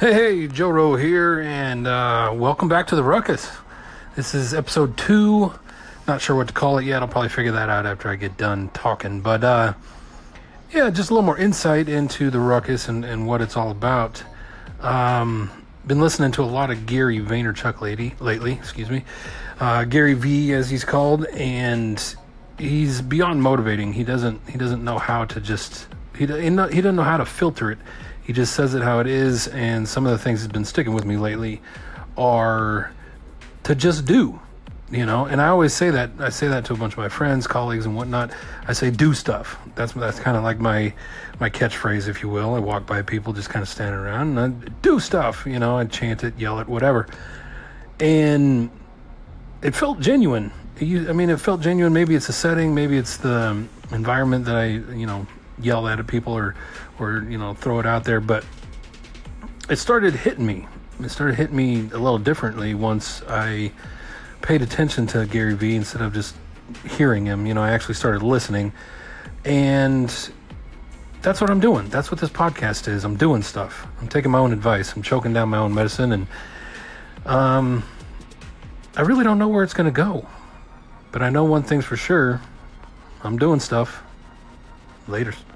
Hey, hey, Joe Rowe here, and uh, welcome back to the Ruckus. This is episode two. Not sure what to call it yet. I'll probably figure that out after I get done talking. But uh, yeah, just a little more insight into the Ruckus and, and what it's all about. Um, been listening to a lot of Gary Vaynerchuk lady, lately, excuse me. Uh, Gary V, as he's called, and he's beyond motivating. He doesn't he doesn't know how to just he he doesn't know how to filter it. He just says it how it is, and some of the things that's been sticking with me lately are to just do, you know. And I always say that I say that to a bunch of my friends, colleagues, and whatnot. I say do stuff. That's that's kind of like my my catchphrase, if you will. I walk by people just kind of standing around and I do stuff, you know. I chant it, yell it, whatever, and it felt genuine. I mean, it felt genuine. Maybe it's the setting, maybe it's the environment that I, you know, yell at people or or you know throw it out there but it started hitting me. It started hitting me a little differently once i paid attention to gary vee instead of just hearing him. You know i actually started listening and that's what i'm doing. That's what this podcast is. I'm doing stuff. I'm taking my own advice. I'm choking down my own medicine and um i really don't know where it's going to go. But i know one thing's for sure. I'm doing stuff Laters.